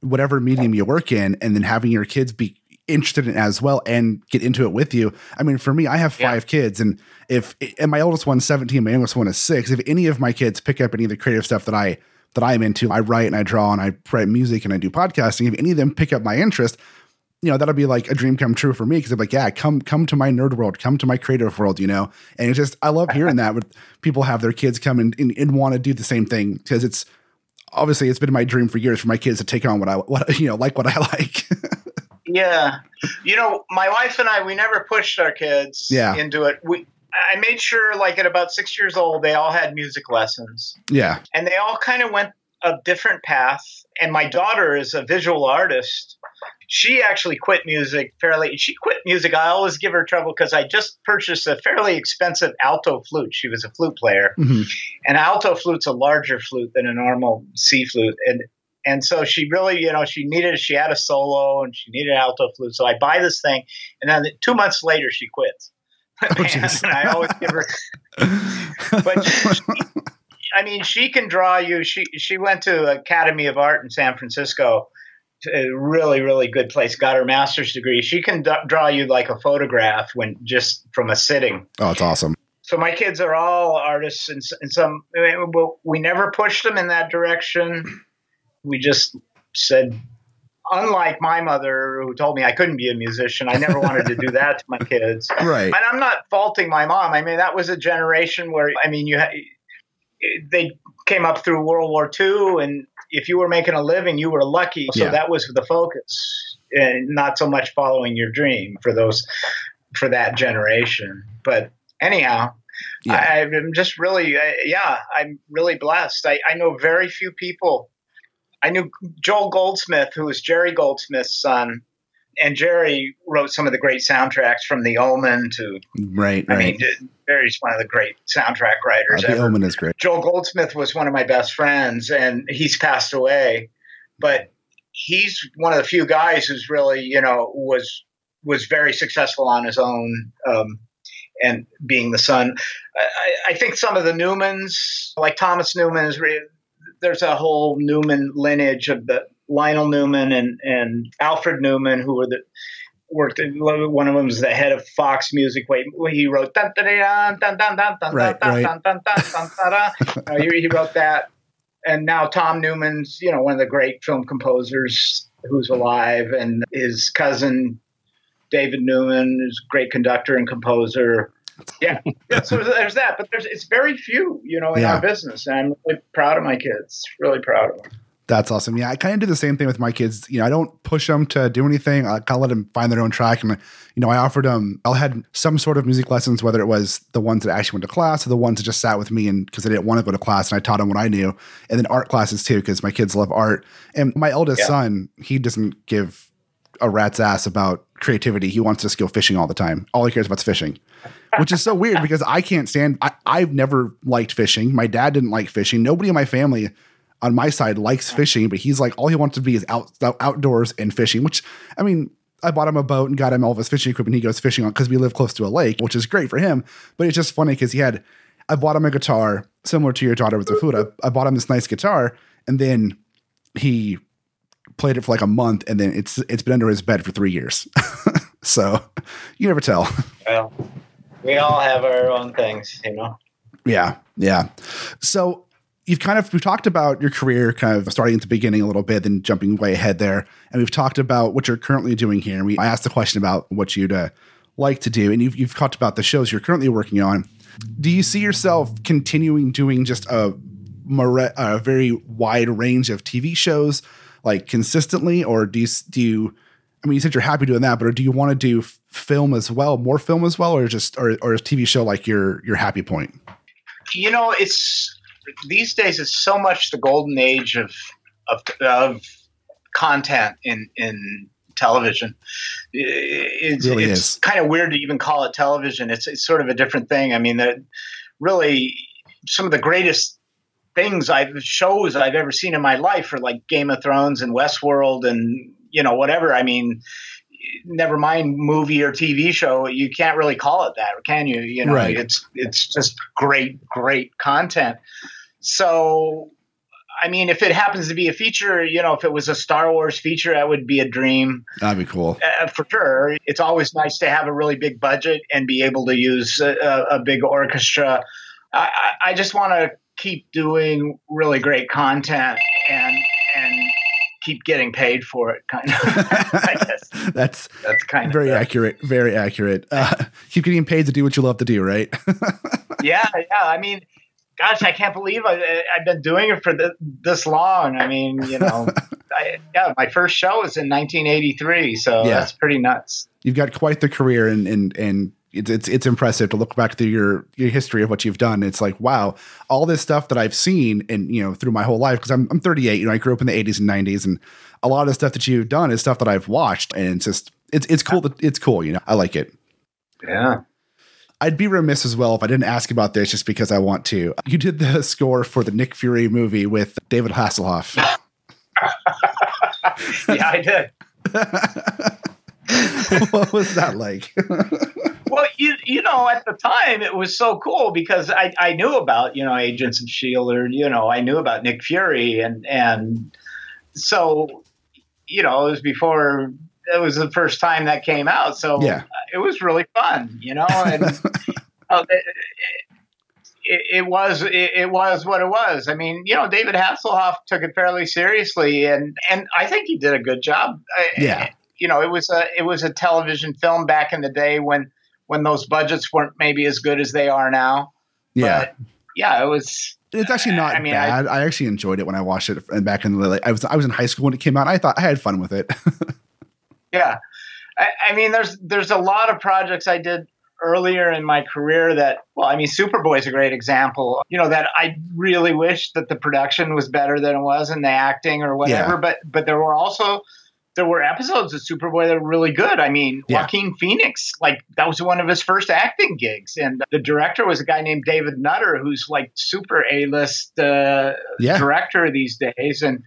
whatever medium you work in and then having your kids be interested in as well and get into it with you. I mean, for me, I have five yeah. kids, and if and my oldest one's 17, my youngest one is six. If any of my kids pick up any of the creative stuff that I that I'm into, I write and I draw and I write music and I do podcasting. If any of them pick up my interest, you know, that'll be like a dream come true for me because I'm like, yeah, come come to my nerd world, come to my creative world, you know. And it's just I love *laughs* hearing that with people have their kids come and, and, and want to do the same thing because it's obviously it's been my dream for years for my kids to take on what I what you know like what I *laughs* like. Yeah, you know, my wife and I we never pushed our kids yeah. into it. We I made sure like at about six years old they all had music lessons. Yeah, and they all kind of went a different path. And my daughter is a visual artist. She actually quit music fairly. She quit music. I always give her trouble because I just purchased a fairly expensive alto flute. She was a flute player, mm-hmm. and alto flute's a larger flute than a normal C flute, and and so she really, you know, she needed. She had a solo and she needed alto flute. So I buy this thing, and then two months later she quits. *laughs* Oh, and I always give her. *laughs* but she, I mean, she can draw you. She she went to Academy of Art in San Francisco, a really really good place. Got her master's degree. She can d- draw you like a photograph when just from a sitting. Oh, it's awesome. So my kids are all artists, and, and some eh, we never pushed them in that direction. We just said unlike my mother who told me I couldn't be a musician, I never wanted to do that to my kids. *laughs* Right. And I'm not faulting my mom. I mean, that was a generation where, I mean, you they came up through World War II, and if you were making a living, you were lucky. So yeah. that was the focus, and not so much following your dream for those for that generation. But anyhow, yeah. I, am just really, uh, yeah, I'm really blessed. I, I know very few people. I knew Joel Goldsmith, who was Jerry Goldsmith's son, and Jerry wrote some of the great soundtracks from The Omen to right. I right. mean, Jerry's one of the great soundtrack writers. Uh, the ever. Omen is great. Joel Goldsmith was one of my best friends, and he's passed away. But he's one of the few guys who's really, you know, was was very successful on his own. Um, and being the son, I, I, think some of the Newmans, like Thomas Newman, is re- there's a whole Newman lineage of the Lionel Newman and and Alfred Newman, who were the worked. One of them was the head of Fox Music. Wait, he wrote right, dun. He wrote that, and now Tom Newman's you know one of the great film composers who's alive, and his cousin David Newman is a great conductor and composer. *laughs* Yeah, yeah, so there's that, but there's it's very few, you know, in yeah. our business, and I'm really proud of my kids. Really proud of them. That's awesome. Yeah, I kind of do the same thing with my kids. You know, I don't push them to do anything. I kind of let them find their own track. And you know, I offered them. I had some sort of music lessons, whether it was the ones that actually went to class or the ones that just sat with me and because they didn't want to go to class, and I taught them what I knew. And then art classes too, because my kids love art. And my eldest yeah. son, he doesn't give a rat's ass about creativity. He wants to go fishing all the time. All he cares about is fishing, which is so weird because I can't stand. I, I've never liked fishing. My dad didn't like fishing. Nobody in my family on my side likes fishing, but he's like all he wants to be is out, out outdoors and fishing. Which I mean, I bought him a boat and got him all of his fishing equipment. He goes fishing on because we live close to a lake, which is great for him. But it's just funny because he had. I bought him a guitar similar to your daughter with the food. I, I bought him this nice guitar, and then he played it for like a month, and then it's it's been under his bed for three years. *laughs* so you never tell. Well, we all have our own things, you know. Yeah, yeah. So you've kind of we've talked about your career kind of starting at the beginning a little bit then jumping way ahead there. And we've talked about what you're currently doing here. We i asked the question about what you'd uh, like to do. And you've, you've talked about the shows you're currently working on. Do you see yourself continuing doing just a, a very wide range of tv shows like consistently? Or do you do you I mean, you said you're happy doing that, but do you want to do film as well, more film as well, or just or or is TV show like your your happy point? You know, it's these days it's so much the golden age of of, of content in in television. It's, it really it's kind of weird to even call it television. It's it's sort of a different thing. I mean, that really some of the greatest things I've shows I've ever seen in my life are like Game of Thrones and Westworld and you know whatever. I mean, never mind movie or TV show, you can't really call it that, can you? You know, right. it's it's just great, great content. So I mean, if it happens to be a feature, you know, if it was a Star Wars feature, that would be a dream That'd be cool. uh, for sure. It's always nice to have a really big budget and be able to use a, a, big orchestra. I, I just want to keep doing really great content and keep getting paid for it. Kind of. *laughs* I guess That's that's kind very of very accurate. Very accurate. Uh, *laughs* keep getting paid to do what you love to do, right? *laughs* yeah, yeah. I mean, gosh, I can't believe I, I've been doing it for th- this long. I mean, you know, I, yeah, my first show was in 1983, so Yeah. that's pretty nuts. You've got quite the career, and and and it's it's, it's impressive to look back through your your history of what you've done. It's like wow, all this stuff that I've seen, and you know, through my whole life because I'm I'm 38. You know, I grew up in the 80s and 90s, and a lot of the stuff that you've done is stuff that I've watched, and it's just it's it's cool. That, it's cool. You know, I like it. Yeah. I'd be remiss as well if I didn't ask about this just because I want to. You did the *laughs* score for the Nick Fury movie with David Hasselhoff. *laughs* yeah, I did. *laughs* what was that like? Well, you you know, at the time it was so cool because I, I knew about you know Agents of Shield or you know I knew about Nick Fury and and so you know it was before it was the first time that came out so Yeah. it was really fun you know and *laughs* uh, it, it, it was it, it was what it was. I mean, you know, David Hasselhoff took it fairly seriously, and and I think he did a good job. I- Yeah. you know, it was a it was a television film back in the day when when those budgets weren't maybe as good as they are now. yeah. But yeah, it was. It's actually not I mean, I- bad. I, actually enjoyed it when I watched it and back in the like, I was I was in high school when it came out. I thought I had fun with it. *laughs* Yeah, I, I mean, there's there's a lot of projects I did earlier in my career that well, I mean, Superboy is a great example. You know that I really wish that the production was better than it was and the acting or whatever. Yeah. But but there were also there were episodes of Superboy that were really good. I mean, Yeah. Joaquin Phoenix, like that was one of his first acting gigs, and the director was a guy named David Nutter, who's like super A list uh, yeah. director these days. And,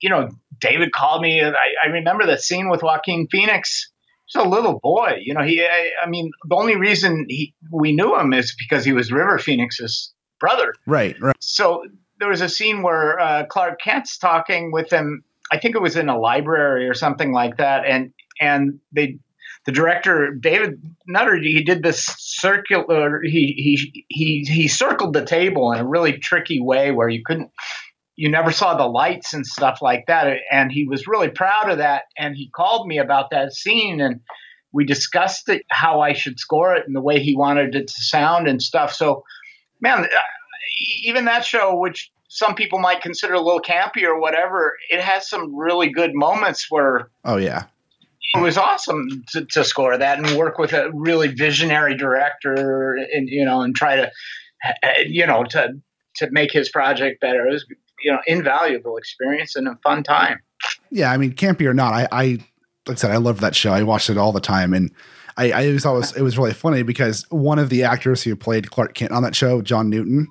you know, David called me. And I, I remember that scene with Joaquin Phoenix. He's a little boy. You know, he, I, I mean, the only reason he, we knew him is because he was River Phoenix's brother. Right. Right. So there was a scene where uh, Clark Kent's talking with him. I think it was in a library or something like that. And, and they, the director David Nutter, he did this circular. He he he he circled the table in a really tricky way where you couldn't, you never saw the lights and stuff like that. And he was really proud of that. And he called me about that scene, and we discussed it, how I should score it and the way he wanted it to sound and stuff. So, man, even that show, which some people might consider a little campy or whatever, it has some really good moments where Oh yeah. it was awesome to, to score that and work with a really visionary director and you know and try to uh, you know to to make his project better it was you know invaluable experience and a fun time Yeah. I mean, campy or not, I, I like I said, I love that show. I watched it all the time, and I, I always thought it was, it was really funny because one of the actors who played Clark Kent on that show, John Newton,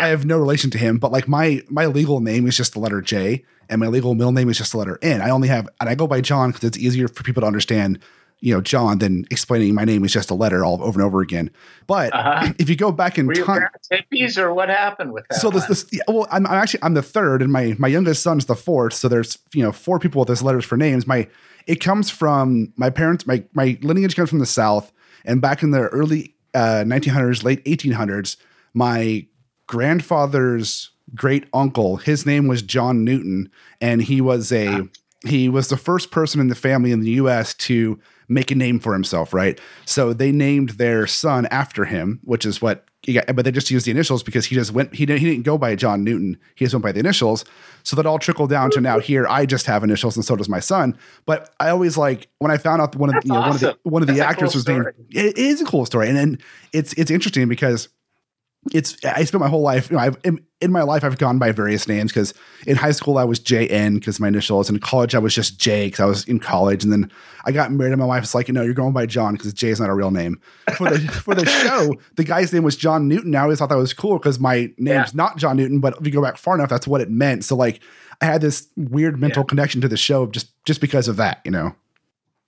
I have no relation to him, but like my my legal name is just the letter J, and my legal middle name is just the letter N. I only have, and I go by John because it's easier for people to understand, you know, John than explaining my name is just a letter all over and over again. But Uh-huh. *clears throat* if you go back in were time, hippies or what happened with that so this this yeah, well I'm, I'm actually I'm the third and my my youngest son's the fourth so there's you know four people with those letters for names my it comes from my parents my my lineage comes from the south and back in the early uh 1900s late 1800s my grandfather's great uncle his name was John Newton and he was a he was the first person in the family in the US to make a name for himself, right? So they named their son after him, which is what he got, but they just used the initials because he just went he didn't he didn't go by John Newton. He just went by the initials. So that all trickled down to now here I just have initials and so does my son. But I always like when I found out one of you know, one of the one of the That's actors cool was named it is a cool story. And then it's it's interesting because it's I spent my whole life, you know, I've in, in my life I've gone by various names because in high school I was JN because my initials. In college I was just J because I was in college, and then I got married and my wife was like, "No, you're going by John because J is not a real name." For the *laughs* for the show, the guy's name was John Newton. I always thought that was cool because my name's Yeah. not John Newton, but if you go back far enough, that's what it meant. So like I had this weird mental connection to the show just just because of that, you know.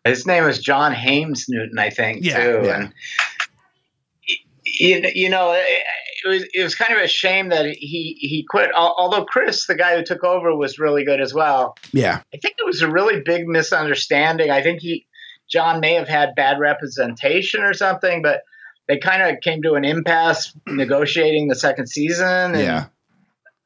His name was John Haymes Newton, I think, Yeah, too. yeah. And you, you know, eh, it was it was kind of a shame that he he quit. Although Chris, the guy who took over, was really good as well. Yeah, I think it was a really big misunderstanding. I think he John may have had bad representation or something, but they kind of came to an impasse negotiating the second season. yeah.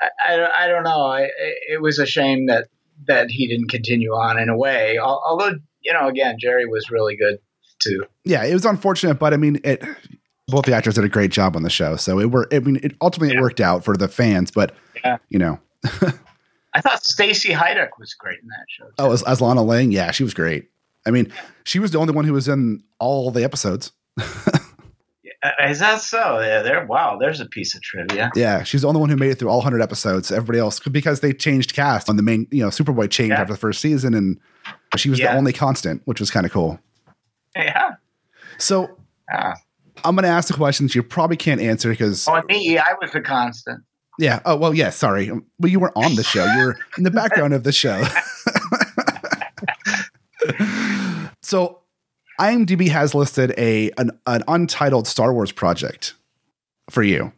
I, I, I, don't know. I, it was a shame that that he didn't continue on in a way. Although you know, again, Jerry was really good too. Yeah, it was unfortunate, but I mean, it. Both the actors did a great job on the show, so it were. I mean, it ultimately yeah. it worked out for the fans, but yeah. you know. *laughs* I thought Stacy Haiduk was great in that show. Too. Oh, as, as Lana Lang, yeah, she was great. I mean, she was the only one who was in all the episodes. *laughs* Is that so? Yeah, there. Wow, there's a piece of trivia. Yeah, she's the only one who made it through all 100 episodes. Everybody else, because they changed cast on the main, you know, Superboy changed yeah. after the first season, and she was yeah. the only constant, which was kind of cool. Yeah. So, uh, I'm going to ask the questions you probably can't answer because. Oh, me, I was the constant. Yeah. Oh well, yeah. Sorry, well, you weren't on the show. You were in the background of the show. *laughs* so IMDb has listed a an, an untitled Star Wars project for you.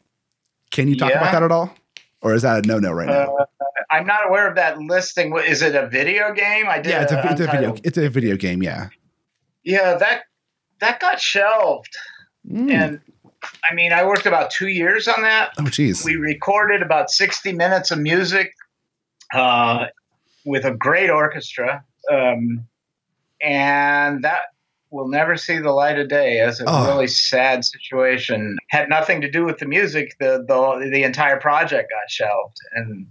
Can you talk yeah. about that at all, or is that a no no right now? Uh, I'm not aware of that listing. Is it a video game? I did. Yeah, it's a, it's a video. It's a video game. Yeah. Yeah that that got shelved, mm. and I mean, I worked about two years on that. Oh, geez. We recorded about 60 minutes of music uh, with a great orchestra. Um, and that will never see the light of day as a oh. really sad situation. Had nothing to do with the music. The the the entire project got shelved, and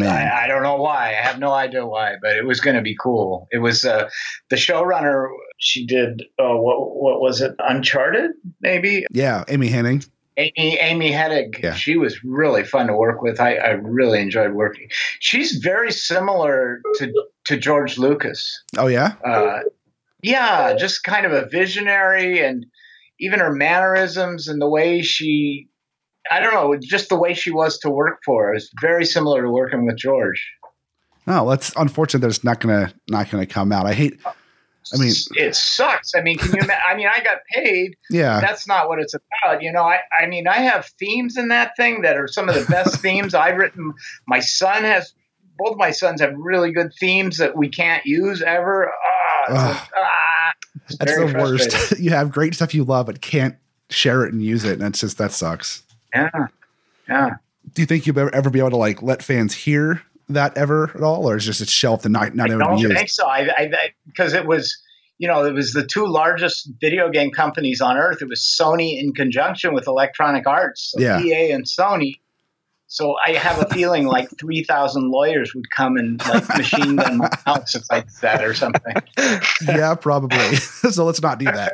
I, I, don't know why. I have no idea why, but it was going to be cool. It was uh, the showrunner. She did uh, what? What was it? Uncharted, maybe. Yeah, Amy Hennig. Amy Amy Hennig. Yeah. She was really fun to work with. I, I really enjoyed working. She's very similar to to George Lucas. Oh yeah. Uh, yeah, just kind of a visionary and even her mannerisms and the way she I don't know, just the way she was to work for is very similar to working with George. Oh, that's unfortunate that it's not gonna not gonna come out. I hate I mean, it sucks. I mean, can you? I mean, I got paid. Yeah, that's not what it's about. You know, I, I mean, I have themes in that thing that are some of the best *laughs* themes I've written. My son has, both my sons have really good themes that we can't use ever. Ah, ah, that's the worst. *laughs* you have great stuff you love, but can't share it and use it, and that's just that sucks. Yeah, yeah. Do you think you'll ever be able to like let fans hear that ever at all, or is just it's shelved and not not I ever don't used? think so. I because it was you know it was the two largest video game companies on earth. It was Sony in conjunction with Electronic Arts, so yeah. EA and Sony. So I have a feeling like *laughs* three thousand lawyers would come and like machine gun my house if I did that or something. *laughs* yeah, probably. *laughs* so let's not do that.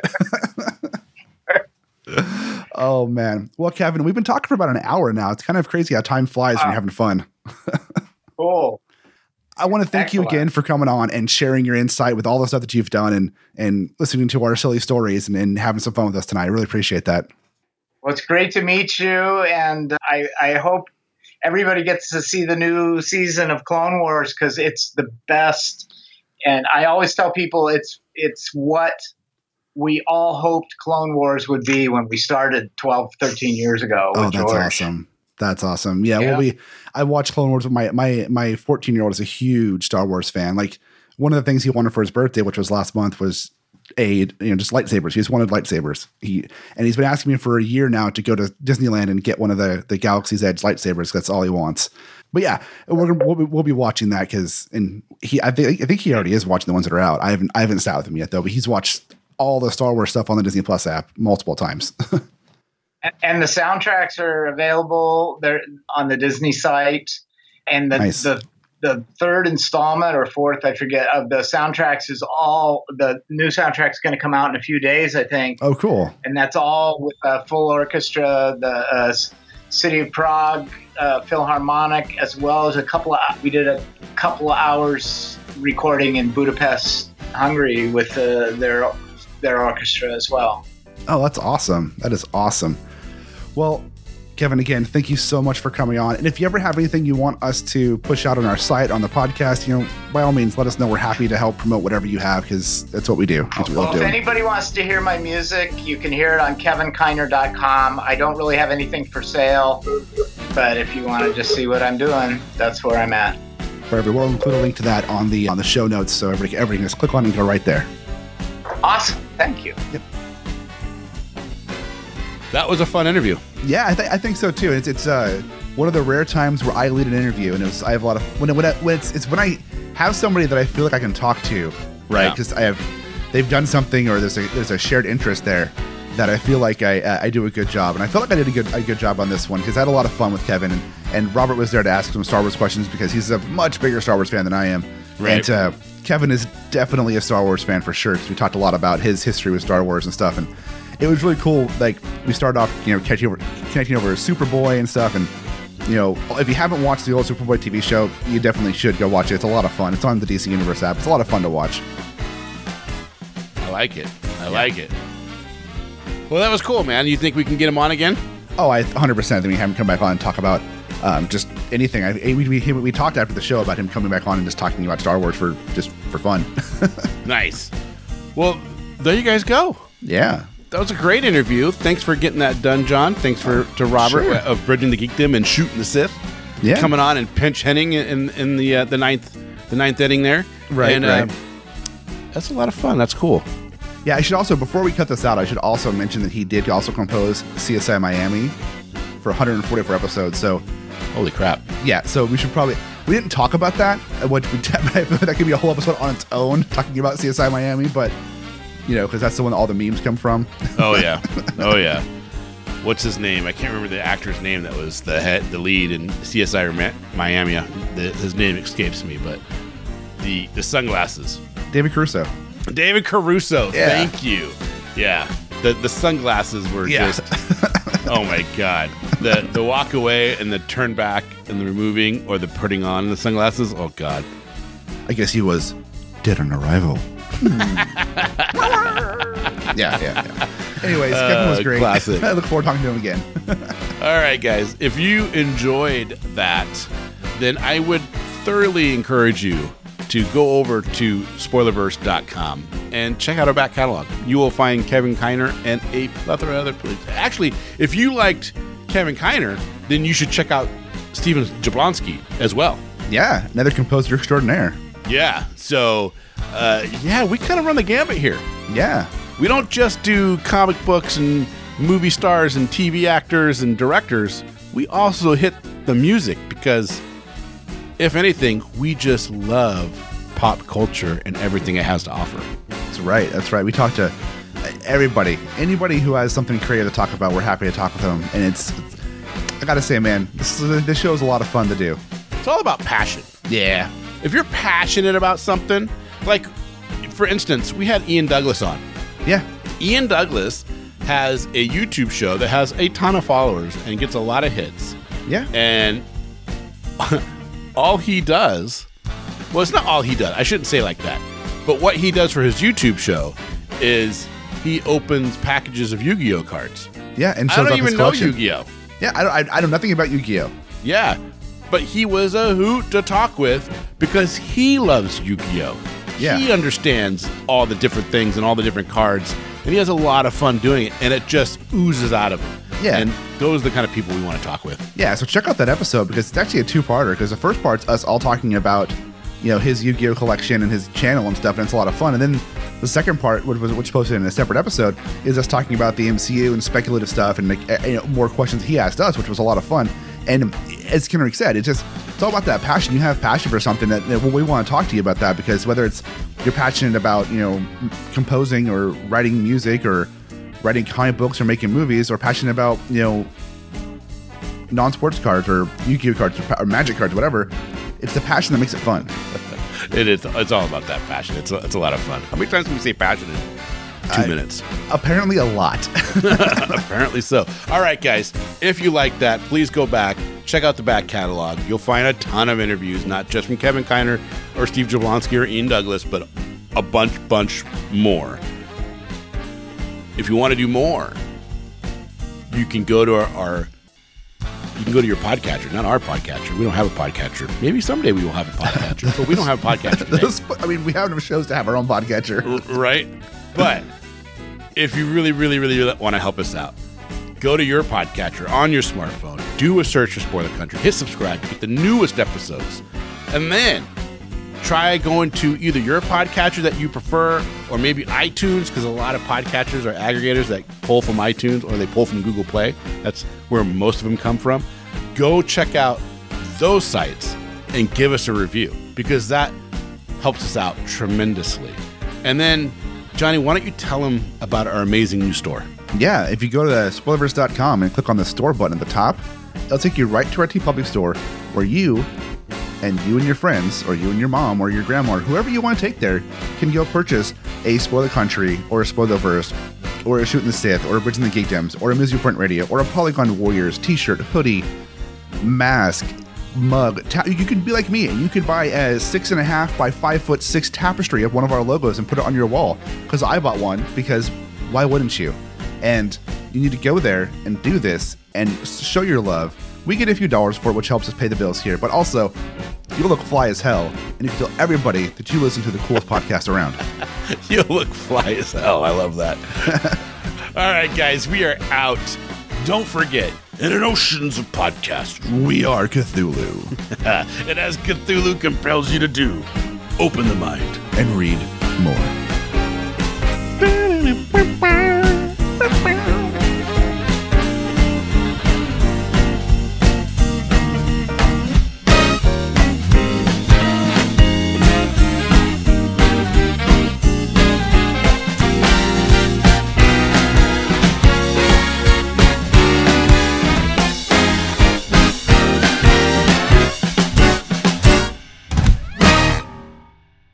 oh man. Well, Kevin, we've been talking for about an hour now. It's kind of crazy how time flies when you're uh, having fun. Cool. I want to thank Excellent. you again for coming on and sharing your insight with all the stuff that you've done and and listening to our silly stories and, and having some fun with us tonight. I really appreciate that. Well, it's great to meet you, and I, I hope everybody gets to see the new season of Clone Wars because it's the best. And I always tell people it's it's what we all hoped Clone Wars would be when we started 12, 13 years ago. Oh, that's George. awesome. That's awesome. Yeah, yeah. Well, we I watched Clone Wars with my my my 14 year old is a huge Star Wars fan. Like one of the things he wanted for his birthday, which was last month, was a you know just lightsabers. He just wanted lightsabers. He and he's been asking me for a year now to go to Disneyland and get one of the the Galaxy's Edge lightsabers. That's all he wants. But yeah, we're, we'll, be, we'll be watching that because and he I think I think he already is watching the ones that are out. I haven't I haven't sat with him yet though, but he's watched all the Star Wars stuff on the Disney Plus app multiple times. *laughs* and the soundtracks are available there on the Disney site. And the, nice. the the third installment or fourth, I forget, of the soundtracks is all the new soundtrack is going to come out in a few days, I think. Oh, cool! And that's all with a full orchestra, the uh, City of Prague uh, Philharmonic, as well as a couple of we did a couple of hours recording in Budapest, Hungary, with uh, their their orchestra as well. Oh, that's awesome! That is awesome. Well, Kevin, again, thank you so much for coming on. And if you ever have anything you want us to push out on our site, on the podcast, you know, by all means, let us know. We're happy to help promote whatever you have because that's what we do. That's what Well, we if do. anybody wants to hear my music, you can hear it on kevinkiner.com. I don't really have anything for sale, but if you want to just see what I'm doing, that's where I'm at. Wherever we'll include a link to that on the on the show notes, so everybody, everybody can just click on it and go right there. Awesome. Thank you. That was a fun interview. Yeah, I, th- I think so too. It's it's uh, one of the rare times where I lead an interview, and it was, I have a lot of when, when, I, when it's it's when I have somebody that I feel like I can talk to, right? Yeah. Because I have they've done something or there's a there's a shared interest there that I feel like I uh, I do a good job, and I felt like I did a good a good job on this one because I had a lot of fun with Kevin, and, and Robert was there to ask some Star Wars questions because he's a much bigger Star Wars fan than I am, Right. and uh, Kevin is definitely a Star Wars fan for sure because we talked a lot about his history with Star Wars and stuff, and it was really cool. Like we started off, you know, catching over, connecting over Superboy and stuff, and you know, if you haven't watched the old Superboy TV show, you definitely should go watch it. It's a lot of fun. It's on the DC Universe app. It's a lot of fun to watch. I like it. I like it. Well, that was cool, man. You think we can get him on again? Oh, I 100% think we have him come back on and talk about um, just anything. I, we, we, we talked after the show about him coming back on and just talking about Star Wars for just for fun. *laughs* Nice. Well, there you guys go. yeah. That was a great interview. Thanks for getting that done, John. Thanks for to Robert Sure. of bridging the geekdom and shooting the Sith. Yeah. coming on and pinch hitting in in the uh, the ninth the ninth inning there. Right, And, right. Uh, that's a lot of fun. That's cool. Yeah, I should also, before we cut this out, I should also mention that he did also compose CSI Miami for 144 episodes. So, Holy crap! yeah, so we should probably, we didn't talk about that, uh, what we, I feel like that could be a whole episode on its own, talking about CSI Miami, but, you know, because that's the one all the memes come from. Oh yeah. *laughs* oh yeah. What's his name? I can't remember the actor's name that was the head, the lead in CSI Miami. The, his name escapes me, but the the sunglasses. David Caruso. David Caruso. Yeah. Thank you. Yeah. The the sunglasses were Yeah. just *laughs* Oh my god. The the walk away and the turn back and the removing or the putting on the sunglasses. Oh god. I guess he was dead on arrival. *laughs* yeah, yeah, yeah. Anyways, Kevin was Uh, great. classic. *laughs* I look forward to talking to him again. *laughs* All right, guys. If you enjoyed that, then I would thoroughly encourage you to go over to spoilerverse.com and check out our back catalog. You will find Kevin Kiner and a plethora of other places. Actually, if you liked Kevin Kiner, then you should check out Steven Jablonsky as well. yeah, another composer extraordinaire. Yeah. So, uh, yeah, we kind of run the gambit here. Yeah. We don't just do comic books and movie stars and TV actors and directors. We also hit the music because, if anything, we just love pop culture and everything it has to offer. That's right. That's right. We talk to everybody, anybody who has something creative to talk about. We're happy to talk with them, and it's. it's I gotta say, man, this is, this show is a lot of fun to do. It's all about passion. Yeah. If you're passionate about something, like for instance, we had Ian Douglas on. Yeah. Ian Douglas has a YouTube show that has a ton of followers and gets a lot of hits. Yeah. And *laughs* all he does, well, it's not all he does. I shouldn't say like that. But what he does for his YouTube show is he opens packages of Yu Gi Oh cards. Yeah. And I shows don't even know. Yu Gi Oh! Yeah. I, don't, I, I know nothing about Yu-Gi-Oh. Yeah. But he was a hoot to talk with because he loves Yu Gi Oh! Yeah. He understands all the different things and all the different cards. And he has a lot of fun doing it. And it just oozes out of him. Yeah. And those are the kind of people we want to talk with. Yeah. So check out that episode because it's actually a two-parter. Because the first part's us all talking about, you know, his Yu-Gi-Oh collection and his channel and stuff, and it's a lot of fun. And then the second part, which was which posted in a separate episode, is us talking about the MCU and speculative stuff and like, uh, you know, more questions he asked us, which was a lot of fun. And as Kenric said, it's just it's all about that passion. You have passion for something that, that we want to talk to you about that because whether it's you're passionate about you know composing or writing music or writing comic books or making movies or passionate about you know non-sports cards or Yu-Gi-Oh cards or, or Magic cards, whatever. It's the passion that makes it fun. *laughs* It is. It's all about that passion. It's a, it's a lot of fun. How many times can we say passion two I- minutes? Apparently, a lot. *laughs* Apparently so. All right, guys. If you like that, please go back, check out the back catalog. You'll find a ton of interviews, not just from Kevin Kiner or Steve Jablonsky or Ian Douglas, but a bunch, bunch more. If you want to do more, you can go to our, our you can go to your podcatcher, not our podcatcher. We don't have a podcatcher. Maybe someday we will have a podcatcher, but we don't have a podcatcher *laughs* today. I mean, we have enough shows to have our own podcatcher. right? But if you really, really, really want to help us out, go to your podcatcher on your smartphone, do a search for Spoiler Country, hit subscribe to get the newest episodes, and then try going to either your podcatcher that you prefer or maybe iTunes because a lot of podcatchers are aggregators that pull from iTunes or they pull from Google Play. That's where most of them come from. Go check out those sites and give us a review because that helps us out tremendously. And then, Johnny, why don't you tell them about our amazing new store? Yeah, if you go to spoilerverse.com and click on the store button at the top, it'll take you right to our TeePublic store where you and you and your friends, or you and your mom, or your grandma, or whoever you want to take there, can go purchase a Spoiler Country, or a Spoilerverse, or a Shooting the Sith, or a Bridging the Geekdoms, or a Misery Point Radio, or a Polygon Warriors t shirt, hoodie, mask, mug. Ta- you could be like me and you could buy a six and a half by five foot six tapestry of one of our logos and put it on your wall. Because I bought one, because why wouldn't you? And you need to go there and do this and show your love. We get a few dollars for it, which helps us pay the bills here, but also you look fly as hell, and you can tell everybody that you listen to the coolest podcast around. *laughs* You look fly as hell. I love that. *laughs* All right, guys, we are out. Don't forget, and an oceans of podcasts, we are Cthulhu. *laughs* and as Cthulhu compels you to do, open the mind and read more. *laughs*